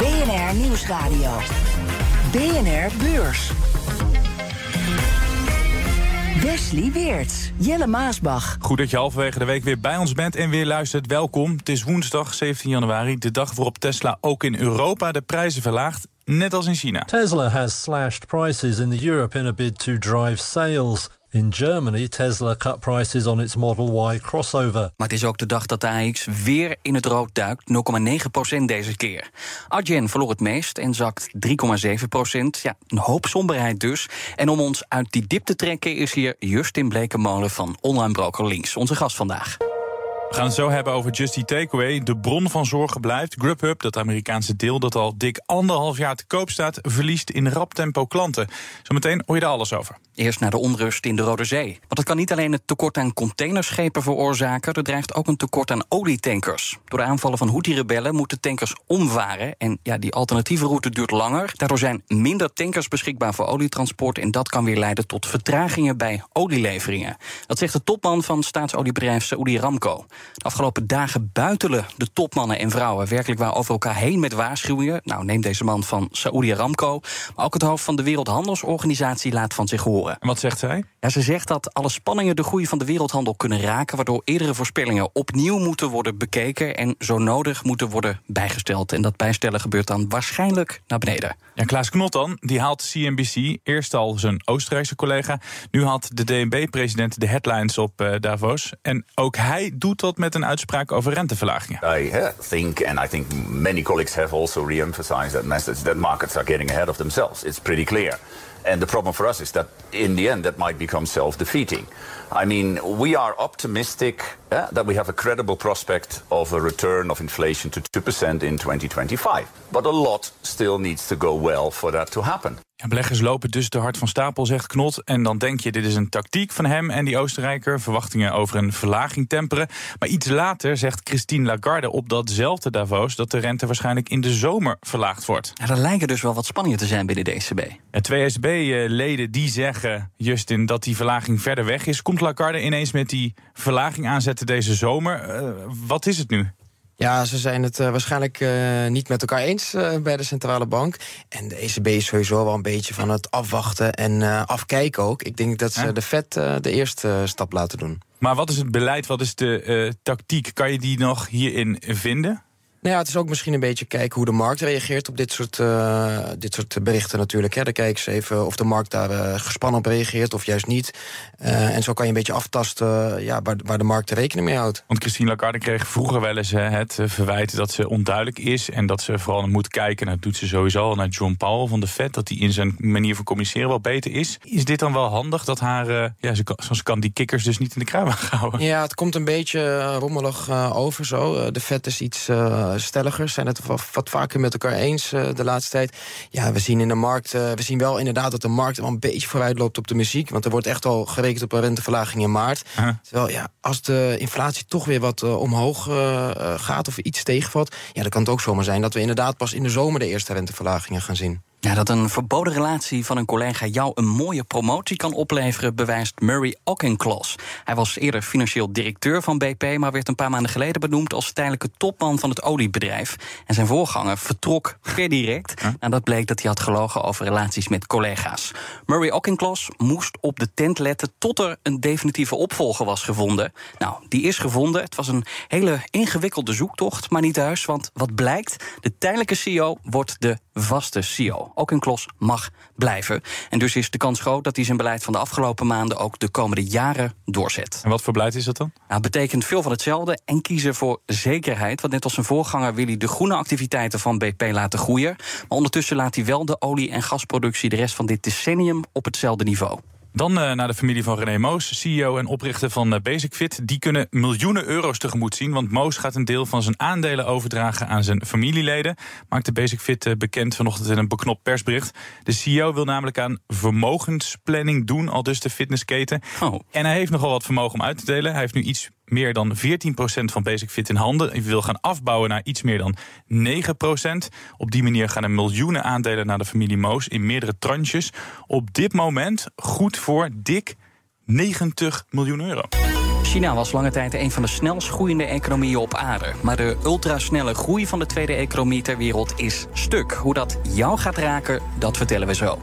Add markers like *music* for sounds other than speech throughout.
BNR Nieuwsradio. BNR Beurs. Wesley Weerts, Jelle Maasbach. Goed dat je halverwege de week weer bij ons bent en weer luistert. Welkom. Het is woensdag 17 januari, de dag waarop Tesla ook in Europa de prijzen verlaagt. Net als in China. Tesla has slashed prices in the Europe in a bid to drive sales. In Germany, Tesla cut prices on its Model Y crossover. Maar het is ook de dag dat de AX weer in het rood duikt, 0,9% deze keer. Adyen verloor het meest en zakt 3,7% Ja, een hoop somberheid dus. En om ons uit die dip te trekken is hier Justin Blekenmolen van Online Broker Links, onze gast vandaag. We gaan het zo hebben over Just Takeaway. De bron van zorgen blijft. Grubhub, dat Amerikaanse deel dat al dik anderhalf jaar te koop staat... verliest in rap tempo klanten. Zometeen hoor je daar alles over. Eerst naar de onrust in de Rode Zee. Want het kan niet alleen het tekort aan containerschepen veroorzaken... er dreigt ook een tekort aan olietankers. Door de aanvallen van Houthi-rebellen moeten tankers omvaren. En ja, die alternatieve route duurt langer. Daardoor zijn minder tankers beschikbaar voor olietransport... en dat kan weer leiden tot vertragingen bij olieleveringen. Dat zegt de topman van staatsoliebedrijf Saudi Aramco. De afgelopen dagen buitelen de topmannen en vrouwen werkelijk waar over elkaar heen met waarschuwingen. Nou, neem deze man van Saudi Aramco. Maar ook het hoofd van de Wereldhandelsorganisatie laat van zich horen. En wat zegt zij? Ja, ze zegt dat alle spanningen de groei van de wereldhandel kunnen raken, waardoor eerdere voorspellingen opnieuw moeten worden bekeken en zo nodig moeten worden bijgesteld. En dat bijstellen gebeurt dan waarschijnlijk naar beneden. Ja, Klaas Knot dan, die haalt CNBC, eerst al zijn Oostenrijkse collega, nu haalt de DNB-president de headlines op uh, Davos. En ook hij doet dat met een uitspraak over renteverlagingen. I think, and I think many colleagues have also re-emphasized that message, that markets are getting ahead of themselves. It's pretty clear. And the problem for us is that in the end, that might become self defeating. I mean, we are optimistic uh, that we have a credible prospect of a return of inflation to 2% in 2025. But a lot still needs to go well for that to happen. Ja, beleggers lopen dus te hard van stapel, zegt Knot. En dan denk je, dit is een tactiek van hem en die Oostenrijker. Verwachtingen over een verlaging temperen. Maar iets later zegt Christine Lagarde op datzelfde Davos... dat de rente waarschijnlijk in de zomer verlaagd wordt. Ja, er lijken dus wel wat spanningen te zijn binnen de ECB. Ja, twee ECB-leden die zeggen, Justin, dat die verlaging verder weg is. Komt Lagarde ineens met die verlaging aanzetten deze zomer? Uh, wat is het nu? Ja, ze zijn het uh, waarschijnlijk uh, niet met elkaar eens uh, bij de centrale bank. En de ECB is sowieso wel een beetje van het afwachten en afkijken ook. Ik denk dat ze de Fed de eerste stap laten doen. Maar wat is het beleid, wat is de tactiek? Kan je die nog hierin vinden? Nou ja, het is ook misschien een beetje kijken hoe de markt reageert op dit soort, uh, dit soort berichten natuurlijk. Hè. Dan kijken ze even of de markt daar uh, gespannen op reageert of juist niet. Uh, en zo kan je een beetje aftasten ja, waar, waar de markt er rekening mee houdt. Want Christine Lagarde kreeg vroeger wel eens het verwijt dat ze onduidelijk is... en dat ze vooral moet kijken, en dat doet ze sowieso al naar John Powell van de Fed... dat hij in zijn manier van communiceren wel beter is. Is dit dan wel handig dat haar... ja, ze kan, ze kan die kikkers dus niet in de kruiwagen *laughs* houden? Ja, het komt een beetje rommelig over zo. de Fed is iets stelligers zijn het wat, vaker met elkaar eens uh, de laatste tijd. Ja, we zien in de markt, uh, we zien wel inderdaad dat de markt wel een beetje vooruit loopt op de muziek. Want er wordt echt al gerekend op een renteverlaging in maart. -huh. Terwijl ja, als de inflatie toch weer wat uh, omhoog gaat of iets tegenvalt, ja, dan kan het ook zomaar zijn dat we inderdaad pas in de zomer de eerste renteverlagingen gaan zien. Ja, dat een verboden relatie van een collega jou een mooie promotie kan opleveren, bewijst Murray Auchincloss. Hij was eerder financieel directeur van BP, maar werd een paar maanden geleden benoemd als tijdelijke topman van het oliebedrijf. En zijn voorganger vertrok per direct huh? nadat bleek dat hij had gelogen over relaties met collega's. Murray Auchincloss moest op de tent letten tot er een definitieve opvolger was gevonden. Nou, die is gevonden. Het was een hele ingewikkelde zoektocht, maar niet thuis, want wat blijkt? De tijdelijke CEO wordt de vaste CEO ook in Klos mag blijven. En dus is de kans groot dat hij zijn beleid van de afgelopen maanden ook de komende jaren doorzet. En wat voor beleid is dat dan? Nou, het betekent veel van hetzelfde en kiezen voor zekerheid. Want net als zijn voorganger wil hij de groene activiteiten van BP laten groeien. Maar ondertussen laat hij wel de olie- en gasproductie de rest van dit decennium op hetzelfde niveau. Dan uh, naar de familie van René Moos, CEO en oprichter van uh, Basicfit. Die kunnen miljoenen euro's tegemoet zien, want Moos gaat een deel van zijn aandelen overdragen aan zijn familieleden. Maakte Basicfit uh, bekend vanochtend in een beknopt persbericht. De CEO wil namelijk aan vermogensplanning doen, al dus de fitnessketen. Oh. En hij heeft nogal wat vermogen om uit te delen. Hij heeft nu iets meer dan 14% van Basic Fit in handen. Hij wil gaan afbouwen naar iets meer dan 9%. Op die manier gaan er miljoenen aandelen naar de familie Moos in meerdere tranches. Op dit moment goed voor dik 90 miljoen euro. China was lange tijd een van de snelst groeiende economieën op aarde. Maar de ultrasnelle groei van de tweede economie ter wereld is stuk. Hoe dat jou gaat raken, dat vertellen we zo.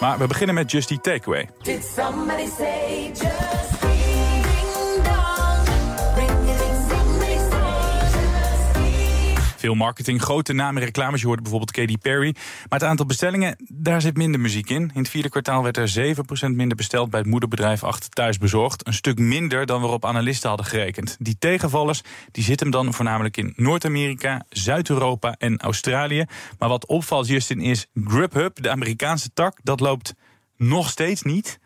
Maar we beginnen met Just Eat Takeaway. Did somebody say just Veel marketing, grote namen, reclames. Je hoort bijvoorbeeld Katy Perry. Maar het aantal bestellingen, daar zit minder muziek in. In het vierde kwartaal werd er 7% minder besteld bij het moederbedrijf achter thuis bezorgd. Een stuk minder dan waarop analisten hadden gerekend. Die tegenvallers die zitten hem dan voornamelijk in Noord-Amerika, Zuid-Europa en Australië. Maar wat opvalt, Justin, is Grubhub, de Amerikaanse tak, dat loopt nog steeds niet.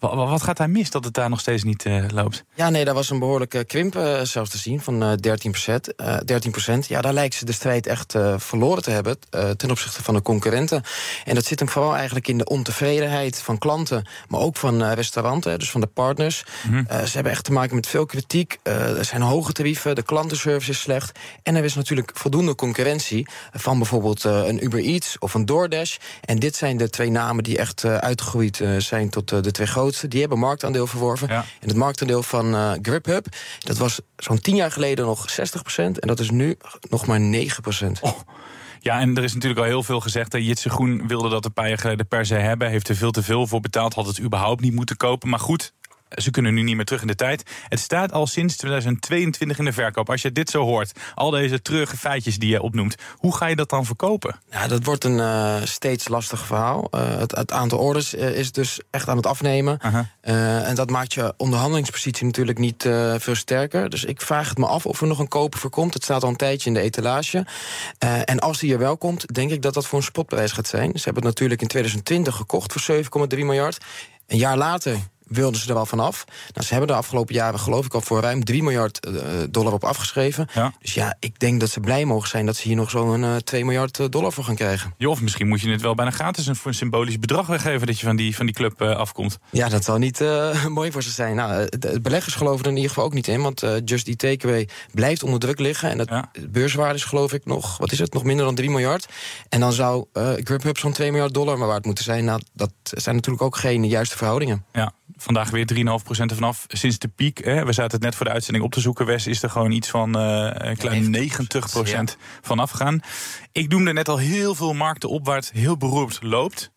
Wa- wa- Wat gaat daar mis dat het daar nog steeds niet eh, loopt? Ja, nee, daar was een behoorlijke krimp eh, zelfs te zien van eh 13 procent. 13 Ja, daar lijkt ze de strijd echt eh, verloren te hebben ten opzichte van de concurrenten. En dat zit hem vooral eigenlijk in de ontevredenheid van klanten, maar ook van restauranten, dus van de partners. Eh, ze hebben echt te maken met veel kritiek. Er zijn hoge tarieven, de klantenservice is slecht. En er is natuurlijk voldoende concurrentie van bijvoorbeeld een Uber Eats of een DoorDash. En dit zijn de twee namen die echt uitgegroeid zijn tot de twee grootste. Die hebben marktaandeel verworven. Ja. En het marktaandeel van eh Grubhub, dat was zo'n tien jaar geleden nog 60%. En dat is nu nog maar 9%. Ja, en er is natuurlijk al heel veel gezegd. Jitse Groen wilde dat een paar jaar geleden per se hebben. Heeft er veel te veel voor betaald. Had het überhaupt niet moeten kopen. Maar goed, ze kunnen nu niet meer terug in de tijd. Het staat al sinds 2022 in de verkoop. Als je dit zo hoort, al deze treurige feitjes die je opnoemt. Hoe ga je dat dan verkopen? Ja, dat wordt een eh, steeds lastig verhaal. Eh, het, het aantal orders eh, is dus echt aan het afnemen. En dat maakt je onderhandelingspositie natuurlijk niet veel sterker. Dus ik vraag het me af of er nog een koper voor komt. Het staat al een tijdje in de etalage. En als die er wel komt, denk ik dat dat voor een spotprijs gaat zijn. Ze hebben het natuurlijk in 2020 gekocht voor 7,3 miljard. Een jaar later wilden ze er wel vanaf. Nou, ze hebben de afgelopen jaren geloof ik al voor ruim 3 miljard eh, dollar op afgeschreven. Ja. Dus ja, ik denk dat ze blij mogen zijn dat ze hier nog zo'n eh 2 miljard eh, dollar voor gaan krijgen. Jo, of misschien moet je het wel bijna gratis een, voor een symbolisch bedrag weggeven. dat je van die, van die club eh, afkomt. Ja, dat zal niet eh, *laughs* mooi voor ze zijn. Nou, eh, de beleggers geloven er in ieder geval ook niet in. Want eh, Just Eat Takeaway blijft onder druk liggen. En dat Ja. de beurswaarde is geloof ik nog, wat is het, nog minder dan 3 miljard. En dan zou eh Grubhub zo'n 2 miljard dollar maar waard moeten zijn. Nou, dat zijn natuurlijk ook geen juiste verhoudingen. Ja, vandaag weer 3,5% ervan af. Sinds de piek, hè, we zaten het net voor de uitzending op te zoeken. Wes is er gewoon iets van eh, een klein 90% van afgegaan. Ik noemde net al heel veel markten op waar het heel beroerd loopt.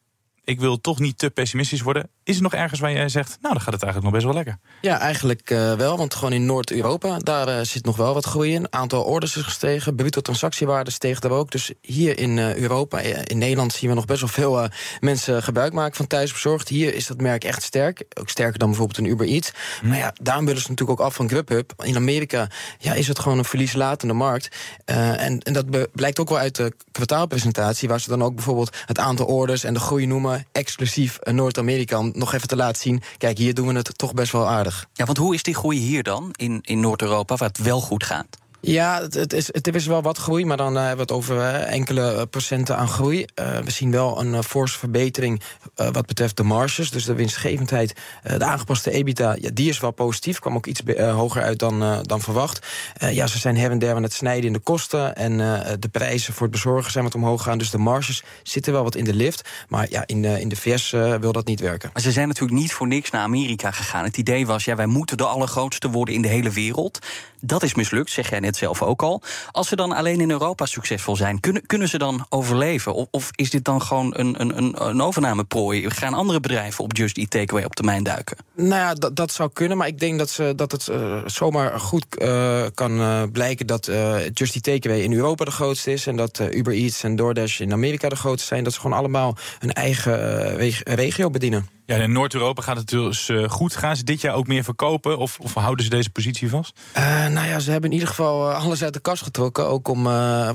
Ik wil toch niet te pessimistisch worden. Is er nog ergens waar jij zegt, nou, dan gaat het eigenlijk nog best wel lekker? Ja, eigenlijk eh, wel. Want gewoon in Noord-Europa, daar eh, zit nog wel wat groei in. Aantal orders is gestegen. Bruto transactiewaarde steeg daar ook. Dus hier in eh, Europa, in Nederland zien we nog best wel veel mensen gebruik maken van thuisbezorgd. Hier is dat merk echt sterk. Ook sterker dan bijvoorbeeld een Uber Eats. Maar ja, daarom willen ze natuurlijk ook af van Grubhub. In Amerika ja, is het gewoon een verlieslatende markt. En, en dat blijkt ook wel uit de kwartaalpresentatie... waar ze dan ook bijvoorbeeld het aantal orders en de groei noemen... exclusief Noord-Amerika, nog even te laten zien... kijk, hier doen we het toch best wel aardig. Ja, want hoe is die groei hier dan, in, in Noord-Europa, waar het wel goed gaat? Ja, het, is, het is wel wat groei, maar dan eh, hebben we het over eh, enkele eh, procenten aan groei. We zien wel een forse verbetering wat betreft de marges, dus de winstgevendheid. De aangepaste EBITDA, ja, die is wel positief, kwam ook iets hoger uit dan, dan verwacht. Ja, ze zijn her en der aan het snijden in de kosten en de prijzen voor het bezorgen zijn wat omhoog gaan. Dus de marges zitten wel wat in de lift, maar ja, in, in de VS wil dat niet werken. Maar ze zijn natuurlijk niet voor niks naar Amerika gegaan. Het idee was, ja, wij moeten de allergrootste worden in de hele wereld. Dat is mislukt, zeg jij net zelf ook al. Als ze dan alleen in Europa succesvol zijn, kunnen, kunnen ze dan overleven? Of, of is dit dan gewoon een, een, een, overnameprooi? Gaan andere bedrijven op Just Eat Takeaway op termijn duiken? Nou ja, dat, dat zou kunnen, maar ik denk dat, ze, dat het eh, zomaar goed eh, kan eh, blijken dat Just Eat Takeaway in Europa de grootste is en dat Uber Eats en DoorDash in Amerika de grootste zijn. Dat ze gewoon allemaal hun eigen reg- regio bedienen. Ja, in Noord-Europa gaat het dus eh, goed. Gaan ze dit jaar ook meer verkopen of, of houden ze deze positie vast? Eh, nou ja, ze hebben in ieder geval eh, alles uit de kast getrokken. Ook om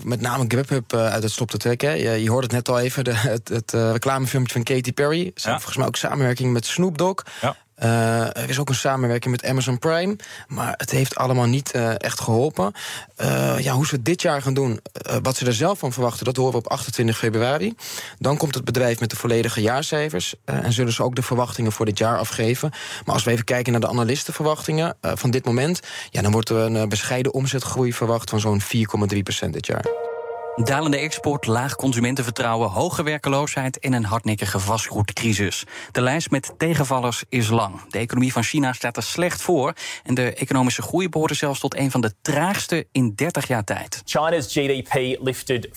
met name Grubhub eh, uit het stop te trekken. Je, je hoorde het net al even, de, het, het reclamefilmpje van Katy Perry. Ze hebben volgens mij ook samenwerking met Snoop Dogg. Ja. Eh, er is ook een samenwerking met Amazon Prime. Maar het heeft allemaal niet eh, echt geholpen. Eh, ja, hoe ze het dit jaar gaan doen, wat ze er zelf van verwachten... dat horen we op 28 februari. Dan komt het bedrijf met de volledige jaarcijfers... en zullen ze ook de verwachtingen voor dit jaar afgeven. Maar als we even kijken naar de analistenverwachtingen van dit moment... Ja, dan wordt er een bescheiden omzetgroei verwacht van zo'n 4,3% dit jaar. Dalende export, laag consumentenvertrouwen, hoge werkeloosheid en een hardnekkige vastgoedcrisis. De lijst met tegenvallers is lang. De economie van China staat er slecht voor en de economische groei behoort er zelfs tot een van de traagste in 30 jaar tijd. China's GDP lifted 5.2%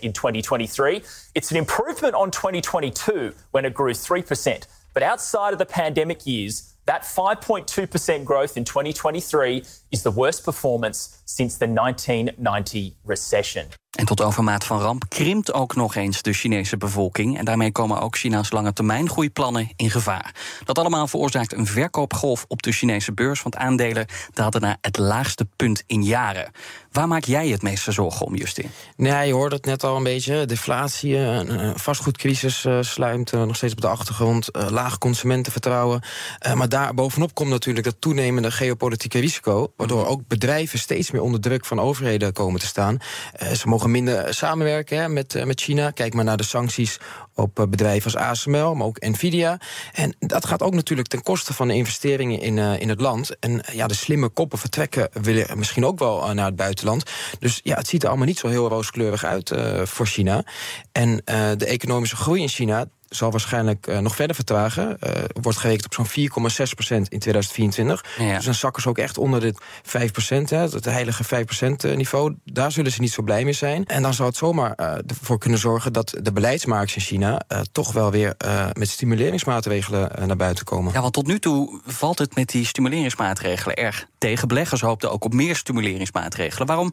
in 2023. It's an improvement on 2022 when it grew 3%. But outside of the pandemic years, that 5.2% growth in 2023 is the worst performance since the 1990 recession. En tot overmaat van ramp krimpt ook nog eens de Chinese bevolking. En daarmee komen ook China's lange termijn groeiplannen in gevaar. Dat allemaal veroorzaakt een verkoopgolf op de Chinese beurs. Want aandelen daalden naar het laagste punt in jaren. Waar maak jij het meeste zorgen om, Justin? Nee, je hoort het net al een beetje. Deflatie, eh, een een vastgoedcrisis eh, sluimt eh, nog steeds op de achtergrond. eh, laag consumentenvertrouwen. Eh, maar daar bovenop komt natuurlijk dat toenemende geopolitieke risico. Waardoor ook bedrijven steeds meer onder druk van overheden komen te staan. Eh, ze mogen minder samenwerken hè, met, eh, met China. Kijk maar naar de sancties op eh, bedrijven als ASML, maar ook Nvidia. En dat gaat ook natuurlijk ten koste van de investeringen in, eh, in het land. En ja, de slimme koppen vertrekken willen misschien ook wel naar het buitenland. Dus ja, het ziet er allemaal niet zo heel rooskleurig uit voor China. En de economische groei in China zal waarschijnlijk eh, nog verder vertragen. Eh, wordt gerekend op zo'n 4,6% in 2024. Ja. Dus dan zakken ze ook echt onder dit 5% hè, het heilige 5% niveau. Daar zullen ze niet zo blij mee zijn. En dan zou het zomaar eh, ervoor kunnen zorgen... dat de beleidsmakers in China toch wel weer met stimuleringsmaatregelen naar buiten komen. Ja, want tot nu toe valt het met die stimuleringsmaatregelen erg tegen. Beleggers hoopten ook op meer stimuleringsmaatregelen. Waarom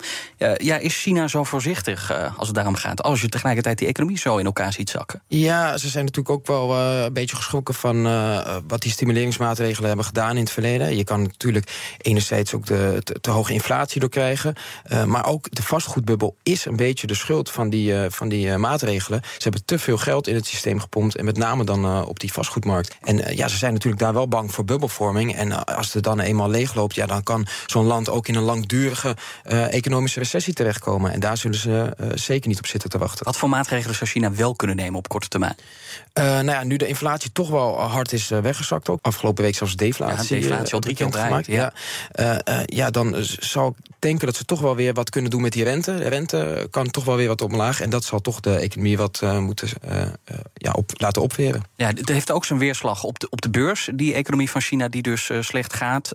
ja, is China zo voorzichtig als het daarom gaat? Als je tegelijkertijd die economie zo in elkaar ziet zakken. Ja, ze zijn natuurlijk ook wel eh, een beetje geschrokken van eh, wat die stimuleringsmaatregelen hebben gedaan in het verleden. Je kan natuurlijk enerzijds ook de te, te hoge inflatie door krijgen. eh, maar ook de vastgoedbubbel is een beetje de schuld van die, van die maatregelen. Ze hebben te veel geld in het systeem gepompt. En met name dan op die vastgoedmarkt. En ja, ze zijn natuurlijk daar wel bang voor bubbelvorming. En als het dan eenmaal leegloopt, ja, dan kan zo'n land ook in een langdurige economische recessie terechtkomen. En daar zullen ze zeker niet op zitten te wachten. Wat voor maatregelen zou China wel kunnen nemen op korte termijn? Eh, nou ja, nu de inflatie toch wel hard is eh, weggezakt ook. Afgelopen week zelfs deflatie. Ja, deflatie eh, al drie keer bekendgemaakt. Ja. Eh, ja, dan zou ik denken dat ze toch wel weer wat kunnen doen met die rente. De rente kan toch wel weer wat omlaag. En dat zal toch de economie wat moeten ja, op, laten opweren. Ja, het heeft ook zijn weerslag op de, op de beurs. Die economie van China die dus slecht gaat.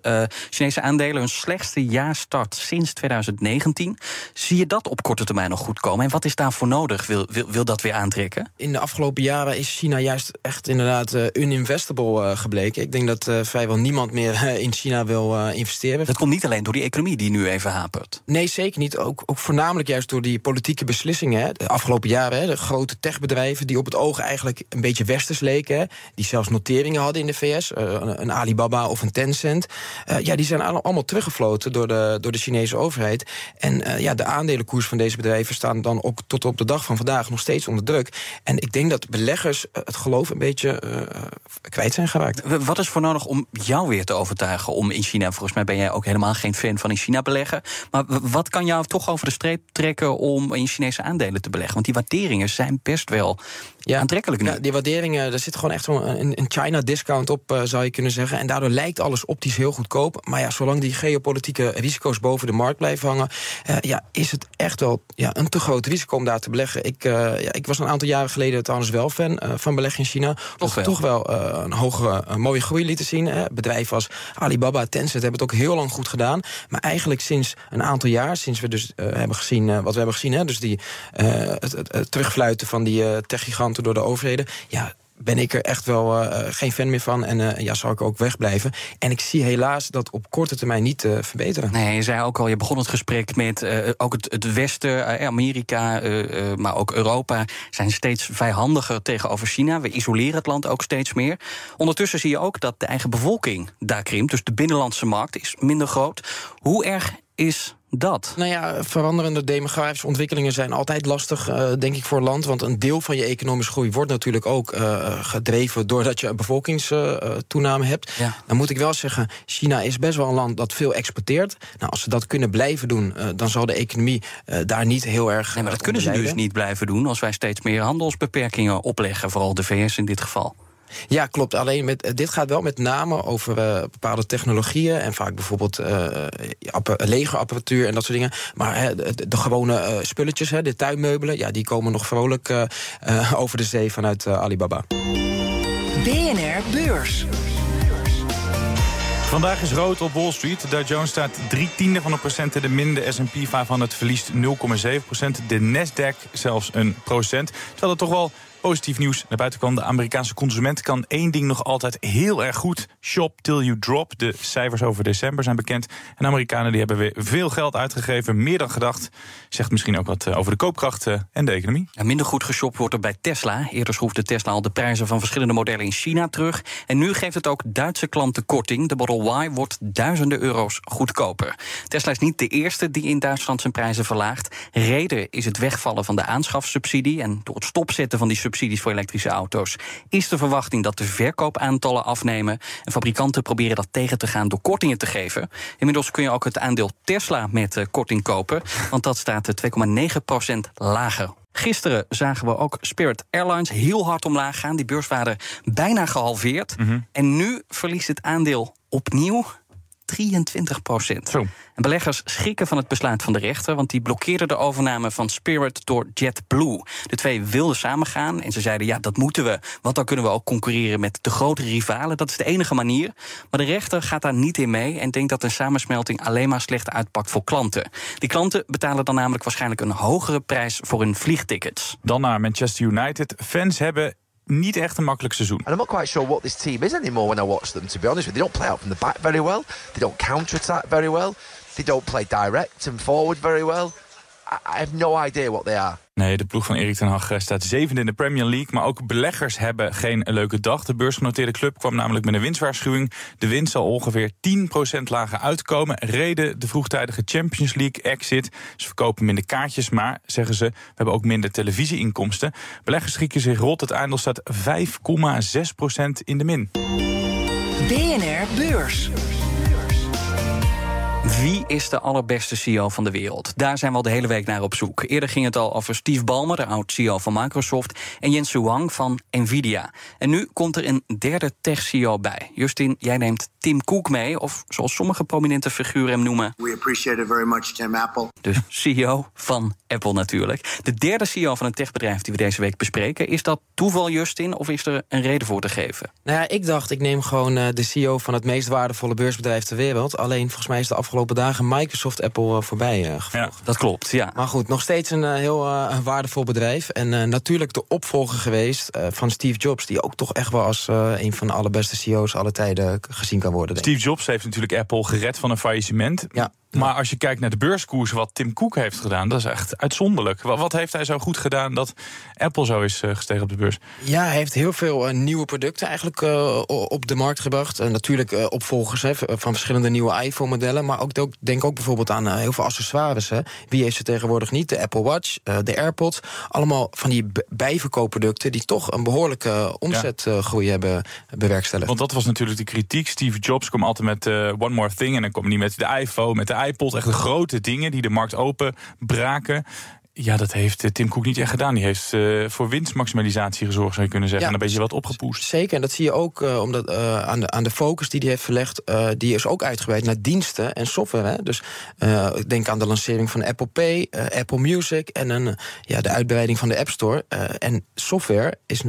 Chinese aandelen hun slechtste jaarstart sinds 2019. Zie je dat op korte termijn nog goed komen? En wat is daarvoor nodig? Wil, wil, wil dat weer aantrekken? In de afgelopen jaren is China juist echt inderdaad eh, uninvestable eh, gebleken. Ik denk dat eh, vrijwel niemand meer in China wil investeren. Dat komt niet alleen door die economie die nu even hapert. Nee, zeker niet. Ook, ook voornamelijk juist door die politieke beslissingen. Hè. De afgelopen jaren, hè, de grote techbedrijven... die op het oog eigenlijk een beetje westers leken... Hè, die zelfs noteringen hadden in de VS. een, Alibaba of een Tencent. ja, die zijn alle- allemaal teruggefloten door de, door de Chinese overheid. En ja, de aandelenkoers van deze bedrijven... staan dan ook tot op de dag van vandaag nog steeds onder druk. En ik denk dat beleggers eh, het geloof een beetje eh, kwijt zijn geraakt. Wat is voor nodig om jou weer te overtuigen om in China... volgens mij ben jij ook helemaal geen fan van in China beleggen... maar wat kan jou toch over de streep trekken om in Chinese aandelen te beleggen? Want die waarderingen zijn best wel aantrekkelijk nu. Ja, die waarderingen, er zit gewoon echt zo'n een, een China-discount op, eh, zou je kunnen zeggen. En daardoor lijkt alles optisch heel goedkoop. Maar ja, zolang die geopolitieke risico's boven de markt blijven hangen... eh, ja, is het echt wel ja, een te groot risico om daar te beleggen. Ik, eh, ja, ik was een aantal jaren geleden trouwens wel fan eh, van beleggen in China. Toch wel. toch wel eh, een hogere, een mooie groei lieten zien. Hè. Bedrijven als Alibaba, Tencent hebben het ook heel lang goed gedaan. Maar eigenlijk sinds een aantal jaar, sinds we dus eh, hebben gezien... eh, wat we hebben gezien, hè, dus die, eh, het, het, het terugfluiten van die eh, door de overheden... ja, ben ik er echt wel eh, geen fan meer van. En eh, ja, zal ik ook wegblijven. En ik zie helaas dat op korte termijn niet eh, verbeteren. Nee, je zei ook al, je begon het gesprek met eh, ook het, het Westen, eh, Amerika, eh, eh, maar ook Europa zijn steeds vijandiger tegenover China. We isoleren het land ook steeds meer. Ondertussen zie je ook dat de eigen bevolking daar krimpt. Dus de binnenlandse markt is minder groot. Hoe erg is dat? Nou ja, veranderende demografische ontwikkelingen zijn altijd lastig, eh, denk ik, voor een land. Want een deel van je economische groei wordt natuurlijk ook eh, gedreven doordat je een bevolkingstoename hebt. Ja. Dan moet ik wel zeggen, China is best wel een land dat veel exporteert. Nou, als ze dat kunnen blijven doen, eh, dan zal de economie eh, daar niet heel erg. Nee, maar dat eh, kunnen ze dus niet blijven doen als wij steeds meer handelsbeperkingen opleggen, vooral de VS in dit geval. Ja, klopt. Alleen met, eh, dit gaat wel met name over eh, bepaalde technologieën. En vaak bijvoorbeeld eh, appa- legerapparatuur en dat soort dingen. Maar hè, de, de gewone eh, spulletjes, hè, de tuinmeubelen, ja, die komen nog vrolijk over de zee vanuit Alibaba. BNR Beurs. Vandaag is rood op Wall Street. De Dow Jones staat drie tiende van een procent in de min. De S&P 500 verliest 0,7 procent. De Nasdaq zelfs een procent. Terwijl er toch wel positief nieuws naar buiten kwam. De Amerikaanse consument kan één ding nog altijd heel erg goed. Shop till you drop. De cijfers over december zijn bekend. En Amerikanen die hebben weer veel geld uitgegeven. Meer dan gedacht. Zegt misschien ook wat eh, over de koopkracht en de economie. Ja, minder goed geshopt wordt er bij Tesla. Eerder schroefde Tesla al de prijzen van verschillende modellen in China terug. En nu geeft het ook Duitse klanten korting. De Model Y wordt duizenden euro's goedkoper. Tesla is niet de eerste die in Duitsland zijn prijzen verlaagt. Reden is het wegvallen van de aanschafsubsidie. En door het stopzetten van die subsidies voor elektrische auto's... is de verwachting dat de verkoopaantallen afnemen. En fabrikanten proberen dat tegen te gaan door kortingen te geven. Inmiddels kun je ook het aandeel Tesla met eh, korting kopen. Want dat staat eh, 2,9% lager. Gisteren zagen we ook Spirit Airlines heel hard omlaag gaan. Die beurswaarde bijna gehalveerd. En nu verliest het aandeel opnieuw 23 procent. En beleggers schrikken van het besluit van de rechter, want die blokkeerde de overname van Spirit door JetBlue. De twee wilden samengaan en ze zeiden: ja, dat moeten we, want dan kunnen we ook concurreren met de grote rivalen. Dat is de enige manier. Maar de rechter gaat daar niet in mee en denkt dat een samensmelting alleen maar slecht uitpakt voor klanten. Die klanten betalen dan namelijk waarschijnlijk een hogere prijs voor hun vliegtickets. Dan naar Manchester United. Fans hebben niet echt een makkelijk seizoen. And I'm not quite sure what this team is anymore when I watch them, to be honest with you. They don't play out from the back very well. They don't counter-attack very well. They don't play direct and forward very well. I, have no idea what they are. Nee, de ploeg van Erik ten Hag eh, staat zevende in de Premier League. Maar ook beleggers hebben geen leuke dag. De beursgenoteerde club kwam namelijk met een winstwaarschuwing. De winst zal ongeveer 10% lager uitkomen. Reden de vroegtijdige Champions League exit. Ze verkopen minder kaartjes, maar zeggen ze... we hebben ook minder televisieinkomsten. Beleggers schrikken zich rot. Het aandeel staat 5,6% in de min. BNR Beurs. Wie is de allerbeste CEO van de wereld? Daar zijn we al de hele week naar op zoek. Eerder ging het al over Steve Ballmer, de oud-CEO van Microsoft... en Jens Wang van Nvidia. En nu komt er een derde tech-CEO bij. Justin, jij neemt Tim Cook mee, of zoals sommige prominente figuren hem noemen... We appreciate it very much, Tim Apple. de CEO van Apple natuurlijk. De derde CEO van een techbedrijf die we deze week bespreken... is dat toeval, Justin, of is er een reden voor te geven? Nou ja, ik dacht, ik neem gewoon eh, de CEO van het meest waardevolle beursbedrijf ter wereld. Alleen, volgens mij is de afgelopen dagen Microsoft Apple eh, voorbij eh, gevlogen. Dat klopt, ja. Maar goed, nog steeds een eh, heel waardevol bedrijf. En natuurlijk de opvolger geweest van Steve Jobs... die ook toch echt wel als een van de allerbeste CEO's alle tijden gezien kan worden. Steve Jobs heeft natuurlijk Apple gered van een faillissement. Ja. Maar als je kijkt naar de beurskoers, wat Tim Cook heeft gedaan... dat is echt uitzonderlijk. Wat, heeft hij zo goed gedaan dat Apple zo is eh, gestegen op de beurs? Ja, hij heeft heel veel eh, nieuwe producten eigenlijk eh, op de markt gebracht. En natuurlijk opvolgers hè, van verschillende nieuwe iPhone-modellen. Maar ook, denk ook bijvoorbeeld aan heel veel accessoires. Hè. Wie heeft ze tegenwoordig niet? De Apple Watch, de AirPods. Allemaal van die bijverkoopproducten... die toch een behoorlijke omzetgroei hebben bewerkstelligd. Want dat was natuurlijk de kritiek. Steve Jobs kwam altijd met One More Thing... en dan kwam hij met de iPhone, met de iPod. Echt de grote dingen die de markt open braken. Ja, dat heeft eh, Tim Cook niet echt gedaan. Die heeft eh, voor winstmaximalisatie gezorgd, zou je kunnen zeggen. Ja, en een beetje wat opgepoest. Zeker, en dat zie je ook eh, omdat, aan, de, aan de focus die hij heeft verlegd. die is ook uitgebreid naar diensten en software. Hè? Dus denk aan de lancering van Apple Pay, Apple Music en een, ja, de uitbreiding van de App Store. En software is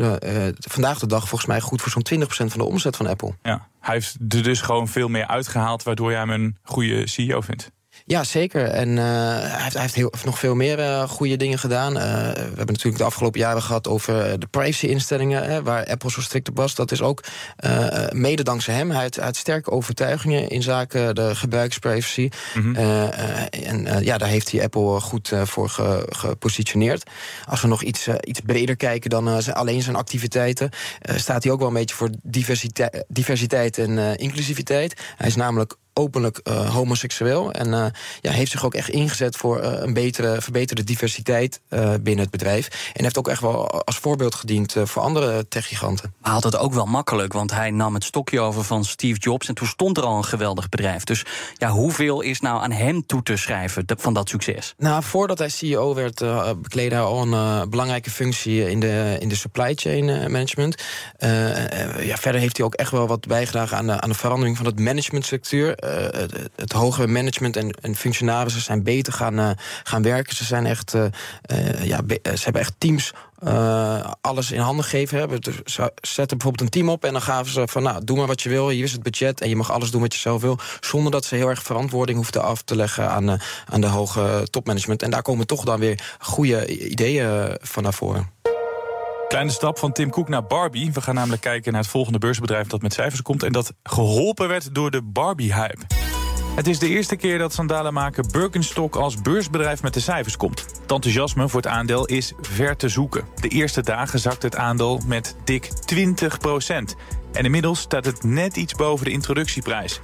vandaag de dag volgens mij goed voor zo'n 20% van de omzet van Apple. Ja. Hij heeft er dus gewoon veel meer uitgehaald... waardoor jij hem een goede CEO vindt. Ja, zeker. En eh, hij heeft, hij heeft heel, nog veel meer uh, goede dingen gedaan. Uh, we hebben natuurlijk de afgelopen jaren gehad over de privacy-instellingen, waar Apple zo strikt op was. Dat is ook mede dankzij hem. Hij heeft, hij sterke overtuigingen in zaken de gebruiksprivacy. Mm -hmm. en ja, daar heeft hij Apple goed voor ge, gepositioneerd. Als we nog iets, iets breder kijken dan alleen zijn activiteiten, staat hij ook wel een beetje voor diversiteit, diversiteit en inclusiviteit. Hij is namelijk openlijk uh, homoseksueel. En uh, ja, heeft zich ook echt ingezet voor uh, een betere, verbeterde diversiteit binnen het bedrijf. En heeft ook echt wel als voorbeeld gediend voor andere techgiganten. Maar had het ook wel makkelijk, want hij nam het stokje over van Steve Jobs. En toen stond er al een geweldig bedrijf. Dus ja, hoeveel is nou aan hem toe te schrijven van dat succes? Nou, voordat hij CEO werd, bekleedde hij al een belangrijke functie in de, in de supply chain management. ja, verder heeft hij ook echt wel wat bijgedragen aan de, aan de verandering van het managementstructuur. Uh, het, het, hogere management en, en, functionarissen zijn beter gaan, uh, gaan werken. Ze zijn echt, uh, ja, ze hebben echt teams alles in handen gegeven hebben. Dus ze zetten bijvoorbeeld een team op en dan gaven ze van... nou, doe maar wat je wil, hier is het budget... en je mag alles doen wat je zelf wil... zonder dat ze heel erg verantwoording hoefden af te leggen... aan, aan de hoge topmanagement. En daar komen toch dan weer goede ideeën van naar voren. Kleine stap van Tim Cook naar Barbie. We gaan namelijk kijken naar het volgende beursbedrijf dat met cijfers komt... en dat geholpen werd door de Barbie-hype. Het is de eerste keer dat sandalenmaker Birkenstock als beursbedrijf met de cijfers komt. Het enthousiasme voor het aandeel is ver te zoeken. De eerste dagen zakte het aandeel met dik 20% En inmiddels staat het net iets boven de introductieprijs.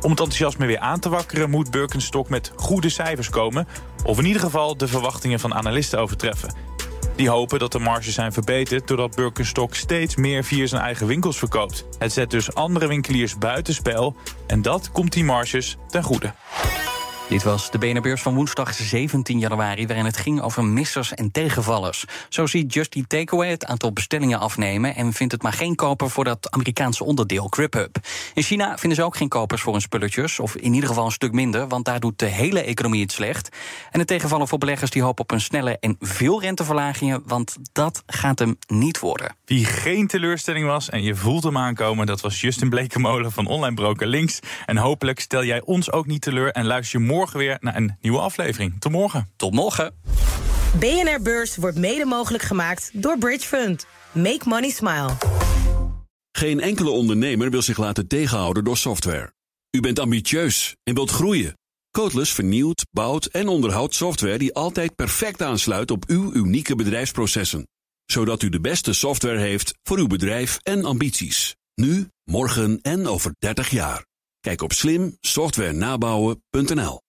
Om het enthousiasme weer aan te wakkeren moet Birkenstock met goede cijfers komen... of in ieder geval de verwachtingen van analisten overtreffen. Die hopen dat de marges zijn verbeterd doordat Birkenstock steeds meer via zijn eigen winkels verkoopt. Het zet dus andere winkeliers buitenspel en dat komt die marges ten goede. Dit was de BNR-beurs van woensdag 17 januari... waarin het ging over missers en tegenvallers. Zo ziet Just Eat Takeaway het aantal bestellingen afnemen... en vindt het maar geen koper voor dat Amerikaanse onderdeel Grubhub. In China vinden ze ook geen kopers voor hun spulletjes... of in ieder geval een stuk minder, want daar doet de hele economie het slecht. En het tegenvallen voor beleggers die hopen op een snelle en veel renteverlagingen... want dat gaat hem niet worden. Wie geen teleurstelling was en je voelt hem aankomen... dat was Justin Blekemolen van Online Broker Links. En hopelijk stel jij ons ook niet teleur en luister je morgen weer naar een nieuwe aflevering. Tot morgen. Tot morgen. BNR Beurs wordt mede mogelijk gemaakt door Bridge Fund. Make money smile. Geen enkele ondernemer wil zich laten tegenhouden door software. U bent ambitieus en wilt groeien. Codeless vernieuwt, bouwt en onderhoudt software die altijd perfect aansluit op uw unieke bedrijfsprocessen. Zodat u de beste software heeft voor uw bedrijf en ambities. Nu, morgen en over 30 jaar. Kijk op slimsoftwarenabouwen.nl